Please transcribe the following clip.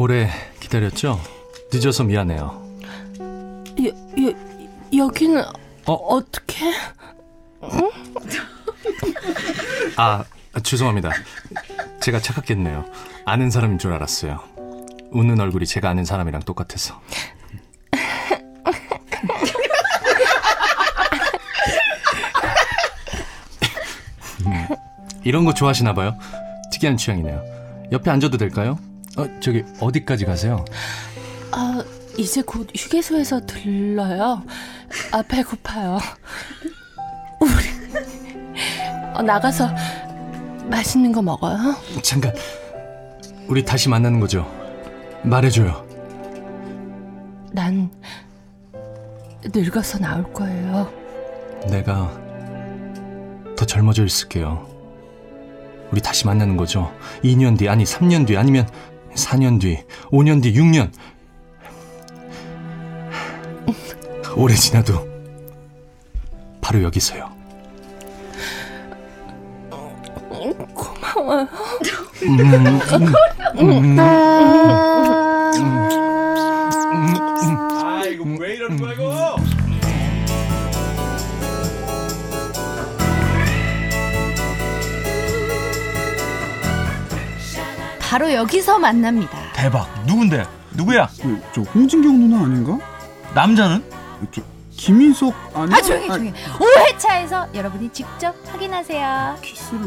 오래 기다렸죠? 늦어서 미안해요. 여, 여, 여기는 어? 어떻게? 아, 죄송합니다. 제가 착각했네요. 아는 사람인 줄 알았어요. 웃는 얼굴이 제가 아는 사람이랑 똑같아서. 음, 이런 거 좋아하시나 봐요. 특이한 취향이네요. 옆에 앉아도 될까요? 어, 저기 어디까지 가세요? 아, 이제 곧 휴게소에서 들러요. 아, 배고파요. 우리 어, 나가서 맛있는 거 먹어요. 잠깐. 우리 다시 만나는 거죠? 말해줘요. 난 늙어서 나올 거예요. 내가 더 젊어져 있을게요. 우리 다시 만나는 거죠? 2년 뒤, 아니 3년 뒤, 아니면 4년 뒤, 5년 뒤, 6년. 오래 지나도 바로 여기서요. 고마워요. 아 이거 왜 이러는 거야 이거? 바로 여기서 만납니다. 대박 누군데? 누구야? 그, 저 홍진경 누나 아닌가? 남자는? 저 김인석 아니야? 아 조용히 조용히. 5회차에서 여러분이 직접 확인하세요. 키스를